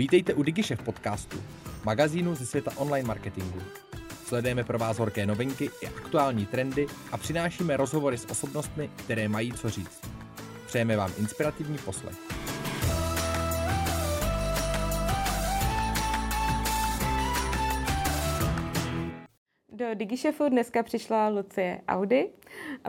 Vítejte u DigiShef podcastu, magazínu ze světa online marketingu. Sledujeme pro vás horké novinky i aktuální trendy a přinášíme rozhovory s osobnostmi, které mají co říct. Přejeme vám inspirativní poslech. Do DigiShefu dneska přišla Lucie Audi,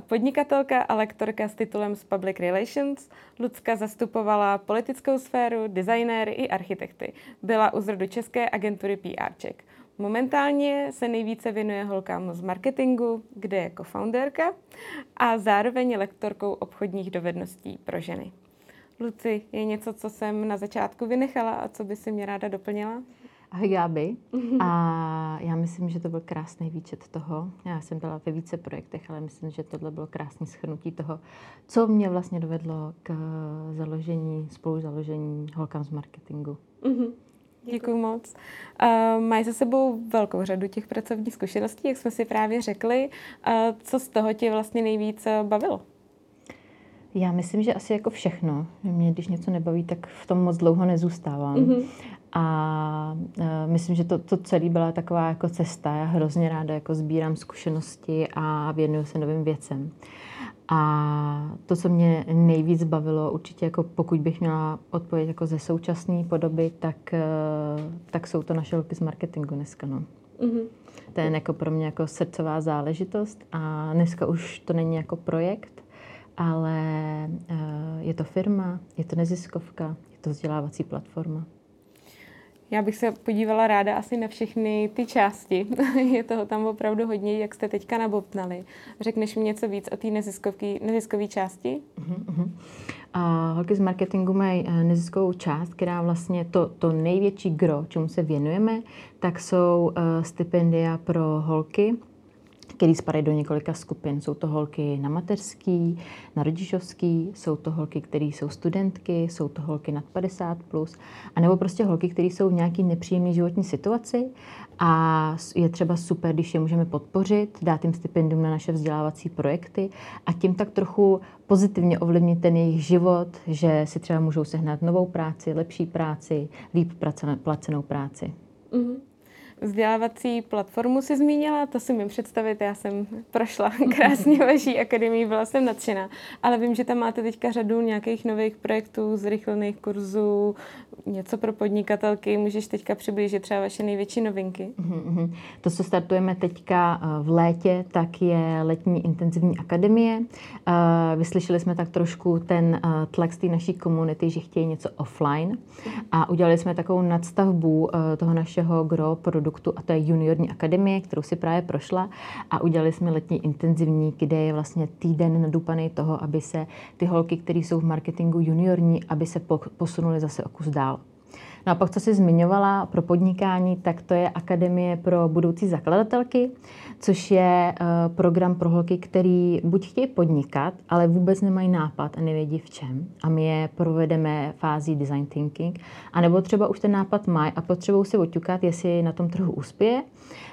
podnikatelka a lektorka s titulem z Public Relations. Lucka zastupovala politickou sféru, designéry i architekty. Byla u zrodu české agentury PR Check. Momentálně se nejvíce věnuje holkám z marketingu, kde je co-founderka a zároveň je lektorkou obchodních dovedností pro ženy. Luci, je něco, co jsem na začátku vynechala a co by si mě ráda doplnila? Ahoj Gáby. A já myslím, že to byl krásný výčet toho. Já jsem byla ve více projektech, ale myslím, že tohle bylo krásné schrnutí toho, co mě vlastně dovedlo k založení, spoluzaložení holkám z marketingu. Mm-hmm. Děkuji moc. Uh, mají za sebou velkou řadu těch pracovních zkušeností, jak jsme si právě řekli. Uh, co z toho tě vlastně nejvíc bavilo? Já myslím, že asi jako všechno. Mě, když něco nebaví, tak v tom moc dlouho nezůstávám. Mm-hmm. A uh, myslím, že to, to celé byla taková jako cesta. Já hrozně ráda jako sbírám zkušenosti a věnuju se novým věcem. A to, co mě nejvíc bavilo, určitě jako pokud bych měla odpověď jako ze současné podoby, tak, uh, tak jsou to naše holky z marketingu dneska. No. Mm-hmm. To je jako pro mě jako srdcová záležitost a dneska už to není jako projekt, ale uh, je to firma, je to neziskovka, je to vzdělávací platforma. Já bych se podívala ráda asi na všechny ty části. je toho tam opravdu hodně, jak jste teďka nabobtnali. Řekneš mi něco víc o té neziskové části? Uh-huh, uh holky z marketingu mají eh, neziskovou část, která vlastně to, to největší gro, čemu se věnujeme, tak jsou uh, stipendia pro holky, který spadají do několika skupin. Jsou to holky na mateřský, na rodičovský, jsou to holky, které jsou studentky, jsou to holky nad 50+, plus, a nebo prostě holky, které jsou v nějaké nepříjemné životní situaci a je třeba super, když je můžeme podpořit, dát jim stipendium na naše vzdělávací projekty a tím tak trochu pozitivně ovlivnit ten jejich život, že si třeba můžou sehnat novou práci, lepší práci, líp placenou práci. Mm-hmm. Vzdělávací platformu si zmínila, to si mi představit, já jsem prošla krásně vaší akademii, byla jsem nadšená, ale vím, že tam máte teďka řadu nějakých nových projektů, zrychlených kurzů, něco pro podnikatelky, můžeš teďka přiblížit třeba vaše největší novinky? Mm-hmm. To, co startujeme teďka eh, v létě, tak je letní intenzivní akademie. Eh, vyslyšeli jsme tak trošku ten eh, tlak z té naší komunity, že chtějí něco offline a udělali jsme takovou nadstavbu toho našeho gro produktu produktu a to je juniorní akademie, kterou si právě prošla a udělali jsme letní intenzivní, kde je vlastně týden nadupaný toho, aby se ty holky, které jsou v marketingu juniorní, aby se posunuly zase o kus dál. No a pak, co jsi zmiňovala pro podnikání, tak to je Akademie pro budoucí zakladatelky, což je uh, program pro holky, který buď chtějí podnikat, ale vůbec nemají nápad a nevědí v čem. A my je provedeme fází design thinking. A nebo třeba už ten nápad mají a potřebují si oťukat, jestli na tom trhu uspěje.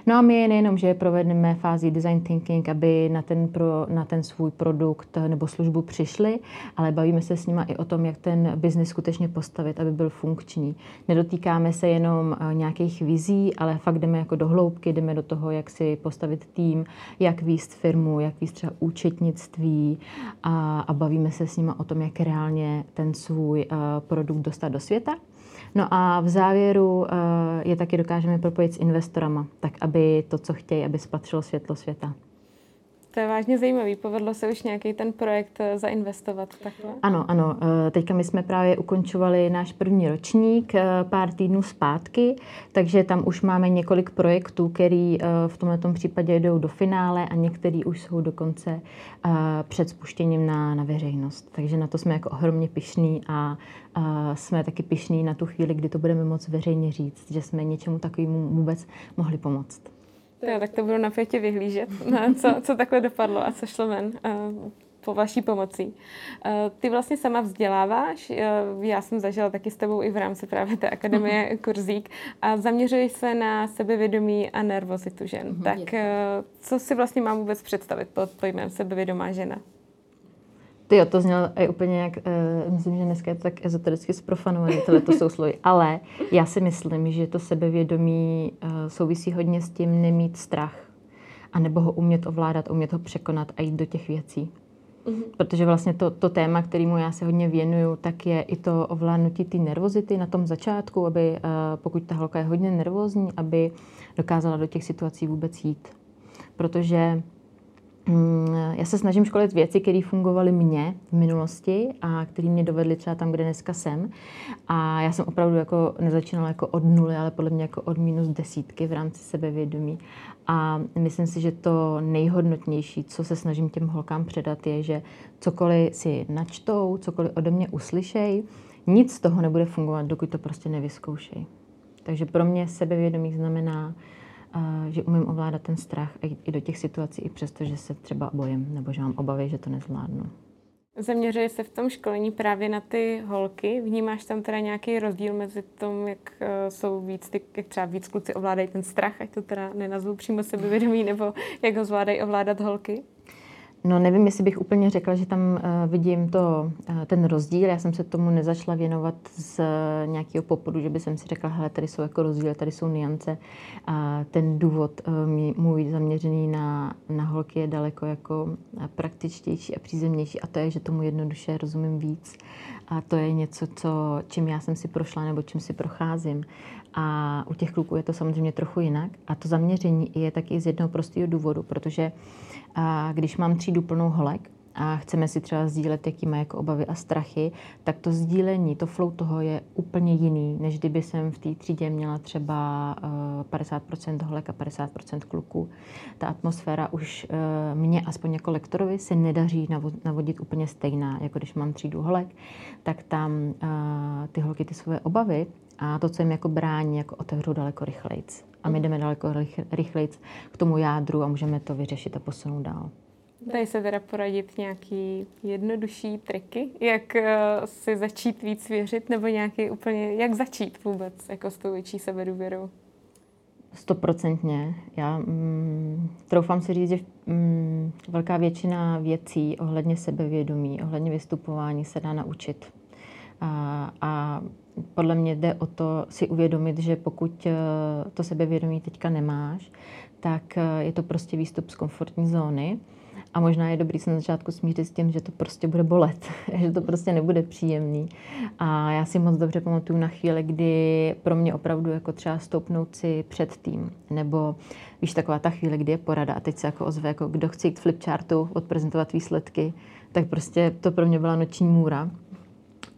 No a my je nejenom, že provedeme fází design thinking, aby na ten, pro, na ten svůj produkt nebo službu přišli, ale bavíme se s nimi i o tom, jak ten biznis skutečně postavit, aby byl funkční. Nedotýkáme se jenom eh, nějakých vizí, ale fakt jdeme jako do hloubky, jdeme do toho, jak si postavit tým, jak výst firmu, jak výst třeba účetnictví a, a bavíme se s nimi o tom, jak reálně ten svůj uh, produkt dostat do světa. No a v závěru uh, je taky dokážeme propojit s investorama, tak aby to, co chtějí, aby spatřilo světlo světa. To je vážně zajímavý. Povedlo se už nějaký ten projekt eh, zainvestovat takhle? Ano, ano. Eh, teďka my jsme právě ukončovali náš první ročník eh, pár týdnů zpátky, takže tam už máme několik projektů, který v tomto případě jdou do finále a některý už jsou dokonce před spuštěním na, na veřejnost. Takže na to jsme jako ohromně pišní a, a jsme taky pišní na tu chvíli, kdy to budeme moct veřejně říct, že jsme něčemu takovému vůbec mohli pomoct. Jo, tak to budu na pětě vyhlížet, co, co takhle dopadlo a co šlo ven uh, po vaší pomocí. Uh, ty vlastně sama vzděláváš, uh, já jsem zažila taky s tebou i v rámci právě té akademie Kurzík a zaměřuješ se na sebevědomí a nervozitu žen. Mm-hmm. Tak co si vlastně mám vůbec představit pod pojmem sebevědomá žena? Ty jo, to znělo i úplně jak, uh, myslím, že dneska je to tak ezotericky zprofanované, tohle to jsou slovy. Ale já si myslím, že to sebevědomí uh, souvisí hodně s tím nemít strach. A nebo ho umět ovládat, umět ho překonat a jít do těch věcí. Mm-hmm. Protože vlastně to, to téma, kterému já se hodně věnuju, tak je i to ovládnutí té nervozity na tom začátku, aby uh, pokud ta holka je hodně nervózní, aby dokázala do těch situací vůbec jít. Protože já se snažím školit věci, které fungovaly mně v minulosti a které mě dovedly třeba tam, kde dneska jsem. A já jsem opravdu jako nezačínala jako od nuly, ale podle mě jako od minus desítky v rámci sebevědomí. A myslím si, že to nejhodnotnější, co se snažím těm holkám předat, je, že cokoliv si načtou, cokoliv ode mě uslyšej, nic z toho nebude fungovat, dokud to prostě nevyzkoušej. Takže pro mě sebevědomí znamená že umím ovládat ten strach i do těch situací, i přesto, že se třeba bojím nebo že mám obavy, že to nezvládnu. Zaměřuje se v tom školení právě na ty holky. Vnímáš tam teda nějaký rozdíl mezi tom, jak eh, jsou víc, ty, jak třeba víc kluci ovládají ten strach, ať to teda nenazvu přímo sebevědomí, nebo jak ho zvládají ovládat holky? No nevím, jestli bych úplně řekla, že tam uh, vidím to, uh, ten rozdíl. Já jsem se tomu nezačala věnovat z uh, nějakého popudu, že by jsem si řekla, hele, tady jsou jako rozdíly, tady jsou niance. A ten důvod můj zaměřený na, na holky je daleko jako praktičtější a přízemnější a to je, že tomu jednoduše rozumím víc. A to je něco, co, čím já jsem si prošla nebo čím si procházím. A u těch kluků je to samozřejmě trochu jinak. A to zaměření je taky z jednoho prostého důvodu, protože a když mám třídu plnou holek, a chceme si třeba sdílet, jaký má jako obavy a strachy, tak to sdílení, to flow toho je úplně jiný, než kdyby jsem v té třídě měla třeba 50% holek a 50% kluků. Ta atmosféra už mě, aspoň jako lektorovi, se nedaří navodit úplně stejná, jako když mám třídu holek, tak tam ty holky ty svoje obavy a to, co jim jako brání, jako otevřou daleko rychlejc. A my jdeme daleko rychlejc k tomu jádru a můžeme to vyřešit a posunout dál. Dají se teda poradit nějaký jednodušší triky, jak uh, si začít víc věřit, nebo nějaký úplně, jak začít vůbec jako s tou větší sebedůvěrou? Stoprocentně. Já mm, troufám si říct, že mm, velká většina věcí ohledně sebevědomí, ohledně vystupování se dá naučit. A, a podle mě jde o to si uvědomit, že pokud eh, to sebevědomí teďka nemáš, tak eh, je to prostě výstup z komfortní zóny. A možná je dobrý se na začátku smířit s tím, že to prostě bude bolet, že to prostě nebude příjemný. A já si moc dobře pamatuju na chvíli, kdy pro mě opravdu jako třeba stoupnout si před tým, nebo víš, taková ta chvíle, kdy je porada a teď se jako ozve, jako kdo chce jít flipchartu, odprezentovat výsledky, tak prostě to pro mě byla noční můra.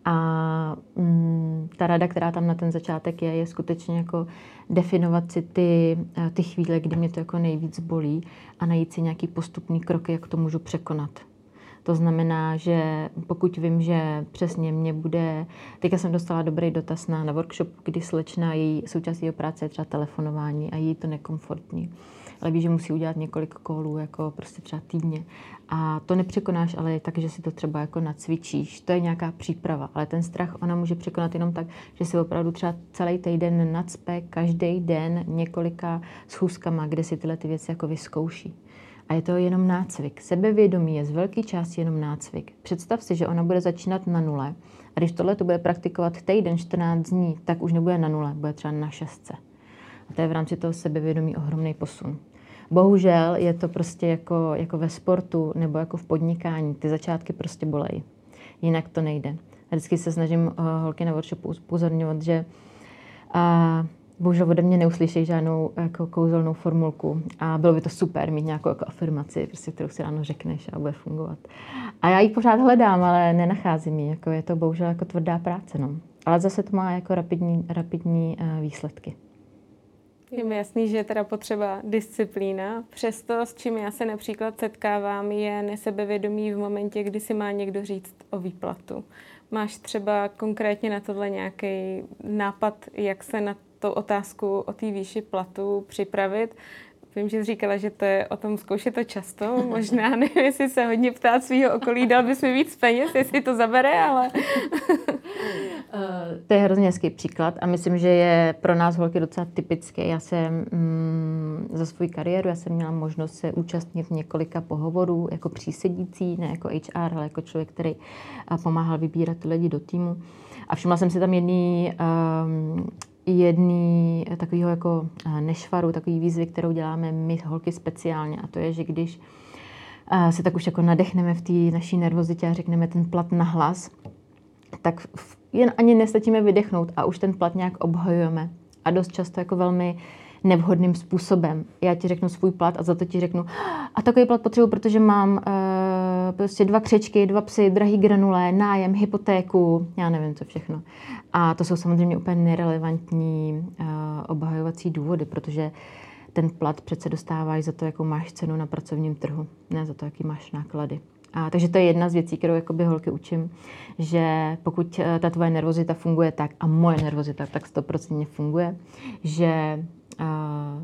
A mm, ta rada, která tam na ten začátek je, je skutečně jako definovat si ty, eh, ty chvíle, kdy mě to jako nejvíc bolí a najít si nějaký postupný krok, jak to můžu překonat. To znamená, že pokud vím, že přesně mě bude... Teďka jsem dostala dobrý dotaz na, na workshop, kdy slečna, její součástí jeho práce je třeba telefonování a jí to nekomfortní ale ví, že musí udělat několik kolů, jako prostě třeba týdně. A to nepřekonáš, ale je tak, že si to třeba jako nacvičíš. To je nějaká příprava, ale ten strach ona může překonat jenom tak, že si opravdu třeba celý týden nacpe každý den několika schůzkama, kde si tyhle ty věci jako vyzkouší. A je to jenom nácvik. Sebevědomí je z velké části jenom nácvik. Představ si, že ona bude začínat na nule. A když tohle to bude praktikovat týden, 14 dní, tak už nebude na nule, bude třeba na šestce. A to je v rámci toho sebevědomí ohromný posun. Bohužel je to prostě jako, jako ve sportu nebo jako v podnikání. Ty začátky prostě bolejí. Jinak to nejde. Vždycky se snažím uh, holky na workshopu upozorňovat, že uh, bohužel ode mě neuslyšejí žádnou jako kouzelnou formulku a bylo by to super mít nějakou jako afirmaci, prostě, kterou si ráno řekneš a bude fungovat. A já ji pořád hledám, ale nenacházím ji. Jako je to bohužel jako tvrdá práce. No. Ale zase to má jako rapidní, rapidní uh, výsledky. Je mi jasný, že je teda potřeba disciplína. Přesto, s čím já se například setkávám, je nesebevědomí v momentě, kdy si má někdo říct o výplatu. Máš třeba konkrétně na tohle nějaký nápad, jak se na tu otázku o té výši platu připravit? Vím, že jsi říkala, že to je o tom zkoušet to často. Možná nevím, jestli se hodně ptát svého okolí, dal bys mi víc peněz, jestli to zabere, ale... to je hrozně hezký příklad a myslím, že je pro nás holky docela typické. Já jsem mm, za svou kariéru, já jsem měla možnost se účastnit několika pohovorů jako přísedící, ne jako HR, ale jako člověk, který pomáhal vybírat lidi do týmu. A všimla jsem si tam jedný, um, jedný takového jako nešvaru, takový výzvy, kterou děláme my holky speciálně. A to je, že když se tak už jako nadechneme v té naší nervozitě a řekneme ten plat na hlas, tak jen ani nestačíme vydechnout a už ten plat nějak obhajujeme. A dost často jako velmi nevhodným způsobem. Já ti řeknu svůj plat a za to ti řeknu, a takový plat potřebuji, protože mám prostě dva křečky, dva psy, drahý granule, nájem, hypotéku, já nevím co všechno. A to jsou samozřejmě úplně nerelevantní uh, obhajovací důvody, protože ten plat přece dostáváš za to, jakou máš cenu na pracovním trhu, ne za to, jaký máš náklady. A, takže to je jedna z věcí, kterou jakoby holky učím, že pokud eh, ta tvoje nervozita funguje tak, a moje nervozita tak stoprocentně funguje, že a,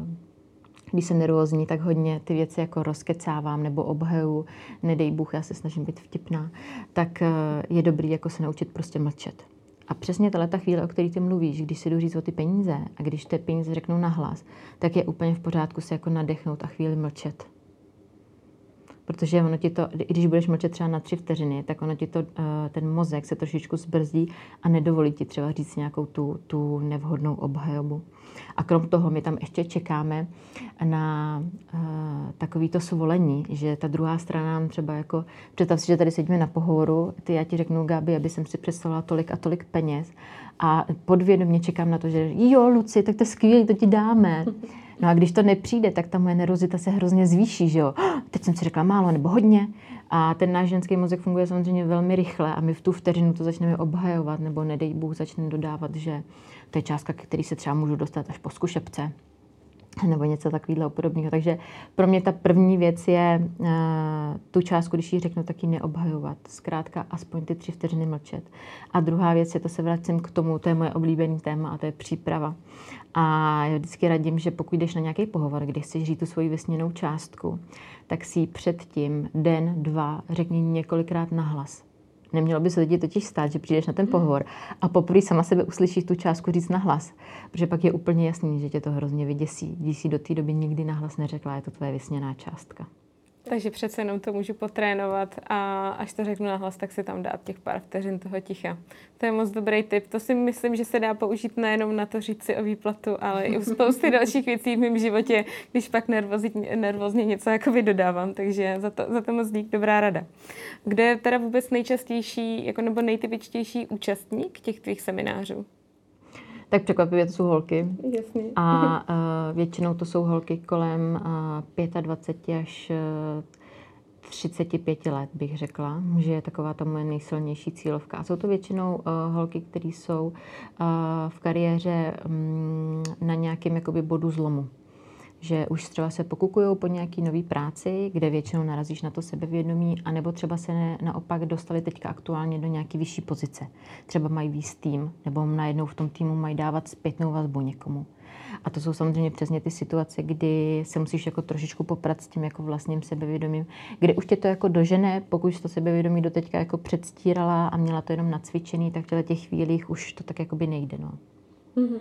když jsem nervózní, tak hodně ty věci jako rozkecávám nebo obhaju, nedej Bůh, já se snažím být vtipná, tak eh, je dobrý jako se naučit prostě mlčet. A přesně tahle ta chvíle, o které ty mluvíš, když si jdu říct o ty peníze a když ty peníze řeknou nahlas, tak je úplně v pořádku se jako nadechnout a chvíli mlčet protože ono ti to, i když budeš mlčet třeba na tři vteřiny, tak ono ti to, eh, ten mozek se trošičku zbrzdí a nedovolí ti třeba říct nějakou tu, tu nevhodnou obhajobu. A krom toho my tam ještě čekáme na uh, takovýto svolení, že ta druhá strana nám třeba jako, představ si, že tady sedíme na pohovoru, ty já ti řeknu, Gabi, aby jsem si představila tolik a tolik peněz a podvědomě čekám na to, že jo, Luci, tak to je skvělé, to ti dáme. No a když to nepřijde, tak ta moje nervozita se hrozně zvýší, že jo. Teď jsem si řekla málo nebo hodně. A ten náš ženský mozek funguje samozřejmě velmi rychle a my v tu vteřinu to začneme obhajovat, nebo nedej Bůh začne dodávat, že to je částka, který se třeba můžu dostat až po zkušebce nebo něco takového podobného. Takže pro mě ta první věc je uh, tu částku, když ji řeknu, tak ji neobhajovat. Zkrátka aspoň ty tři vteřiny mlčet. A druhá věc je, to se vracím k tomu, to je moje oblíbený téma a to je příprava. A já vždycky radím, že pokud jdeš na nějaký pohovor, kde chceš říct tu svoji vysněnou částku, tak si ji předtím den, dva řekni několikrát nahlas. Nemělo by se lidi totiž stát, že přijdeš na ten pohovor a poprvé sama sebe uslyšíš tu částku říct nahlas, protože pak je úplně jasný, že tě to hrozně vyděsí, když si do té doby nikdy nahlas neřekla, je to tvoje vysněná částka. Takže přece jenom to můžu potrénovat a až to řeknu nahlas, tak si tam dát těch pár vteřin toho ticha. To je moc dobrý tip. To si myslím, že se dá použít nejenom na to říct si o výplatu, ale i u spousty dalších věcí v mém životě, když pak nervozně, nervozně něco jakoby dodávám. Takže za to, za to moc dík, dobrá rada. Kde je teda vůbec nejčastější jako nebo nejtypičtější účastník těch tvých seminářů? Tak překvapivě to jsou holky. Jasně. A uh, většinou to jsou holky kolem uh, 25 až uh, 35 let, bych řekla, že je taková ta moje nejsilnější cílovka. A jsou to většinou uh, holky, které jsou uh, v kariéře um, na nějakém jakoby bodu zlomu že už třeba se pokukují po nějaký nový práci, kde většinou narazíš na to sebevědomí, anebo třeba se ne, naopak dostali teďka aktuálně do nějaké vyšší pozice. Třeba mají víc tým, nebo najednou v tom týmu mají dávat zpětnou vazbu někomu. A to jsou samozřejmě přesně ty situace, kdy se musíš jako trošičku poprat s tím jako vlastním sebevědomím, kde už tě to jako dožené, pokud jsi to sebevědomí doteďka jako předstírala a měla to jenom nacvičený, tak v těch chvílích už to tak jako by nejde. No. Mm-hmm.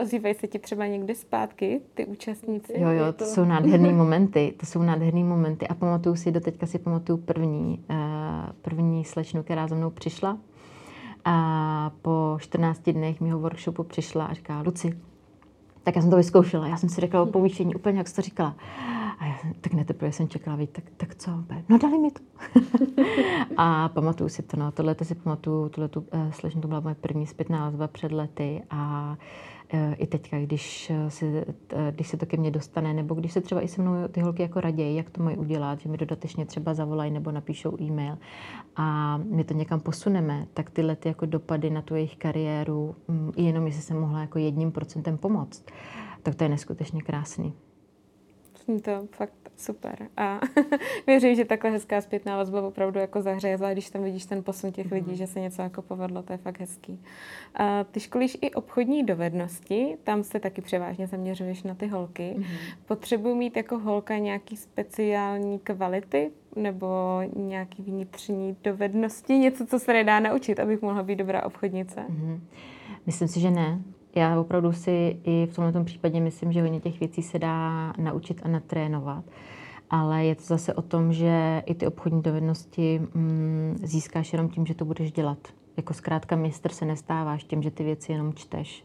Ozývají se ti třeba někdy zpátky, ty účastníci? Jo, jo, to jsou nádherné momenty, to jsou nádherné momenty a pamatuju si, doteďka si pamatuju první, uh, první slečnu, která za mnou přišla a po 14 dnech mého workshopu přišla a říká, Luci, tak já jsem to vyzkoušela, já jsem si řekla o povýšení úplně, jak jsi to říkala. A já jsem, tak neteprve jsem čekala, víc, tak, tak co? No dali mi to. a pamatuju si to, no, tohle si pamatuju, tohle tu uh, slečnu, to byla moje první zpětná ozva před lety a uh, i teďka, když eh, se, eh, když se to ke mně dostane, nebo když se třeba i se mnou ty holky jako raději, jak to mají udělat, že mi dodatečně třeba zavolají nebo napíšou e-mail a my to někam posuneme, tak tyhle ty jako dopady na tu jejich kariéru, mm, jenom jestli jsem mohla jako jedním procentem pomoct, tak to je neskutečně krásný. Zní to fakt super. A věřím, že takhle hezká zpětná vazba opravdu jako zahřeje, když tam vidíš ten posun těch lidí, mm-hmm. že se něco jako povedlo, to je fakt hezký. A ty školíš i obchodní dovednosti, tam se taky převážně zaměřuješ na ty holky. Mm-hmm. Potřebuji mít jako holka nějaký speciální kvality nebo nějaký vnitřní dovednosti, něco, co se nedá naučit, abych mohla být dobrá obchodnice? Mm-hmm. Myslím si, že ne. Já opravdu si i v tomto případě myslím, že hodně těch věcí se dá naučit a natrénovat. Ale je to zase o tom, že i ty obchodní dovednosti mm, získáš jenom tím, že to budeš dělat. Jako zkrátka mistr se nestáváš tím, že ty věci jenom čteš.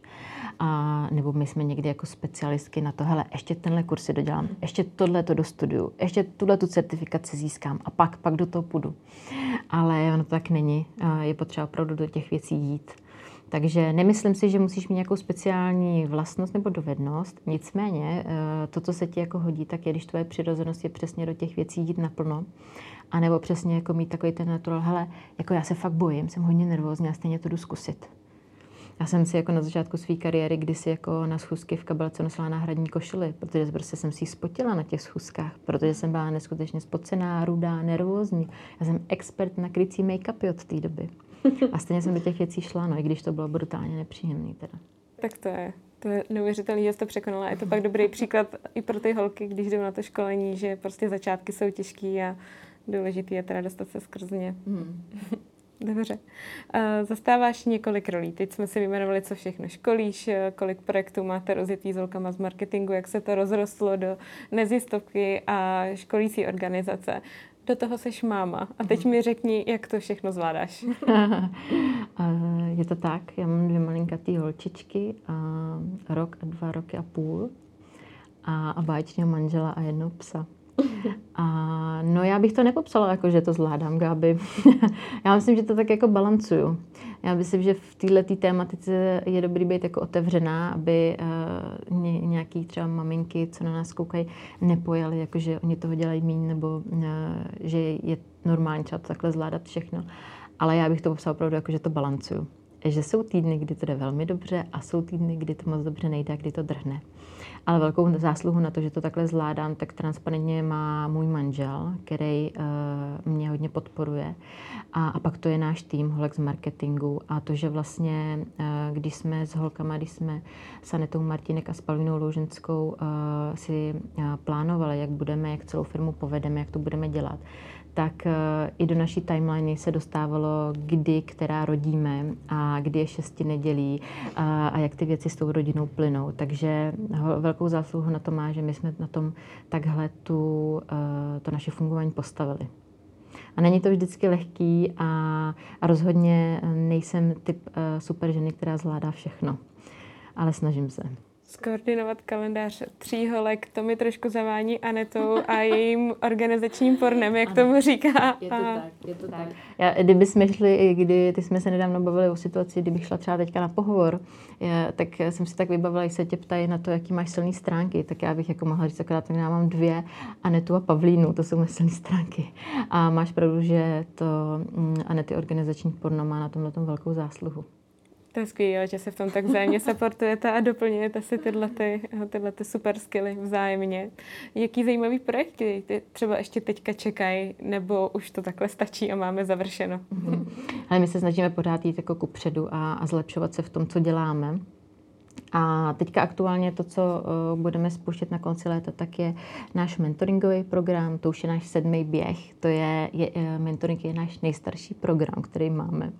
A, nebo my jsme někdy jako specialistky na to, hele, ještě tenhle kurz si dodělám, ještě tohle to dostuduju, ještě tuhle tu certifikaci získám a pak, pak do toho půjdu. Ale ono to tak není. Je potřeba opravdu do těch věcí jít. Takže nemyslím si, že musíš mít nějakou speciální vlastnost nebo dovednost. Nicméně, eh, to, co se ti jako hodí, tak je, když tvoje přirozenost je přesně do těch věcí jít naplno. A nebo přesně jako mít takový ten natural, hele, jako já se fakt bojím, jsem hodně nervózní a stejně to jdu zkusit. Já jsem si jako na začátku své kariéry kdysi jako na schůzky v kabelce nosila náhradní košily, protože prostě jsem si ji spotila na těch schůzkách, protože jsem byla neskutečně spocená, rudá, nervózní. Já jsem expert na krycí make-upy od té doby. A stejně jsem do těch věcí šla, no i když to bylo brutálně nepříjemný teda. Tak to je. To je neuvěřitelné, že jste překonala. Je to pak dobrý příklad i pro ty holky, když jdou na to školení, že prostě začátky jsou těžký a důležitý je teda dostat se skrz ně. Hmm. Dobře. Zastáváš několik rolí. Teď jsme si vyjmenovali, co všechno školíš, kolik projektů máte rozjetý s holkama z marketingu, jak se to rozrostlo do nezistovky a školící organizace do toho seš máma. A teď mi řekni, jak to všechno zvládáš. je to tak, já mám dvě malinkatý holčičky, a rok a dva roky a půl a, a báječného manžela a jednou psa. A no já bych to nepopsala jako, že to zvládám, Gáby. já myslím, že to tak jako balancuju. Já myslím, že v této tématice je dobrý být jako otevřená, aby uh, nějaký třeba maminky, co na nás koukají, nepojali, jako že oni toho dělají méně, nebo uh, že je normální třeba to takhle zvládat všechno. Ale já bych to popsala opravdu jako, že to balancuju. Že jsou týdny, kdy to jde velmi dobře a jsou týdny, kdy to moc dobře nejde a kdy to drhne. Ale velkou zásluhu na to, že to takhle zvládám, tak transparentně má můj manžel, který uh, mě hodně podporuje. A, a pak to je náš tým, holek z marketingu. A to, že vlastně, uh, když jsme s holkama, když jsme s Anetou Martinek a s Palvinou Louženskou uh, si uh, plánovali, jak budeme, jak celou firmu povedeme, jak to budeme dělat, tak eh, i do naší timeliny se dostávalo, kdy, která rodíme a kdy je šesti nedělí a, a jak ty věci s tou rodinou plynou. Takže velkou zásluhu na to má, že my jsme na tom takhle tu, eh, to naše fungování postavili. A není to vždycky lehký a, a rozhodně nejsem typ eh, super ženy, která zvládá všechno. Ale snažím se skoordinovat kalendář tří holek, to mi trošku zavání Anetou a jejím organizačním pornem, jak ano. tomu říká. Je to a... tak, je to tak. Já, kdyby jsme šli, kdy ty jsme se nedávno bavili o situaci, kdybych šla třeba teďka na pohovor, já, tak jsem si tak vybavila, když se tě ptají na to, jaký máš silné stránky, tak já bych jako mohla říct, akorát já mám dvě, Anetu a Pavlínu, to jsou moje silné stránky. A máš pravdu, že to mm, Anety organizační porno má na tomhle velkou zásluhu. To je skvělé, že se v tom tak vzájemně supportujete a doplňujete si tyhle, ty, tyhle ty super skilly vzájemně. Jaký zajímavý projekty ty třeba ještě teďka čekají, nebo už to takhle stačí a máme završeno? Mm-hmm. Ale my se snažíme pořád jít jako kupředu a, a zlepšovat se v tom, co děláme. A teďka aktuálně to, co uh, budeme spouštět na konci léta, tak je náš mentoringový program, to už je náš sedmý běh, to je, je uh, mentoring je náš nejstarší program, který máme.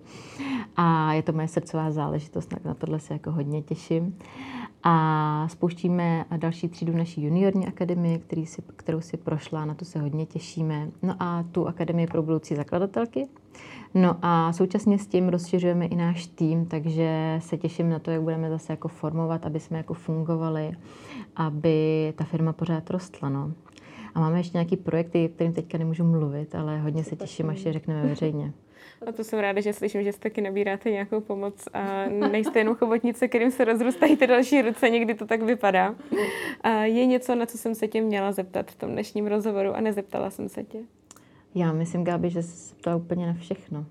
A je to moje srdcová záležitost, tak na tohle se jako hodně těším. A spouštíme další třídu naší juniorní akademie, který si, kterou si prošla, na to se hodně těšíme. No a tu akademii pro budoucí zakladatelky, No a současně s tím rozšiřujeme i náš tým, takže se těším na to, jak budeme zase jako formovat, aby jsme jako fungovali, aby ta firma pořád rostla. No. A máme ještě nějaký projekty, kterým teďka nemůžu mluvit, ale hodně se těším, až je řekneme veřejně. A to jsem ráda, že slyším, že taky nabíráte nějakou pomoc a nejste jenom chobotnice, kterým se rozrůstají ty další ruce, někdy to tak vypadá. A je něco, na co jsem se tě měla zeptat v tom dnešním rozhovoru a nezeptala jsem se tě? Já myslím, Gáby, že se ptala úplně na všechno.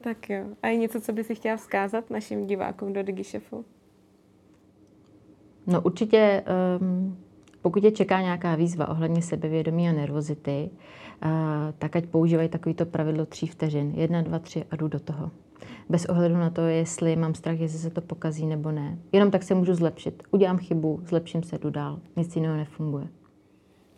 Tak jo. A je něco, co by si chtěla vzkázat našim divákům do DigiShefu? No určitě um, Pokud tě čeká nějaká výzva ohledně sebevědomí a nervozity, uh, tak ať používají takovýto pravidlo tří vteřin. Jedna, dva, tři a jdu do toho. Bez ohledu na to, jestli mám strach, jestli se to pokazí nebo ne. Jenom tak se můžu zlepšit. Udělám chybu, zlepším se, jdu dál. Nic jiného nefunguje.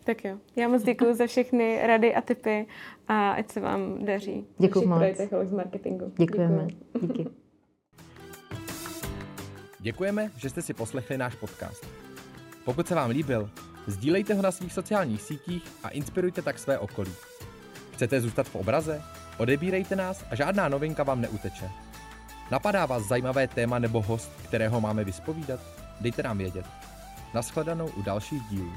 Tak jo. Já moc děkuji za všechny rady a tipy a ať se vám daří. Děkuji moc. z marketingu. Děkujeme. Díky. Děkujeme, že jste si poslechli náš podcast. Pokud se vám líbil, sdílejte ho na svých sociálních sítích a inspirujte tak své okolí. Chcete zůstat v obraze? Odebírejte nás a žádná novinka vám neuteče. Napadá vás zajímavé téma nebo host, kterého máme vyspovídat? Dejte nám vědět. Naschledanou u dalších dílů.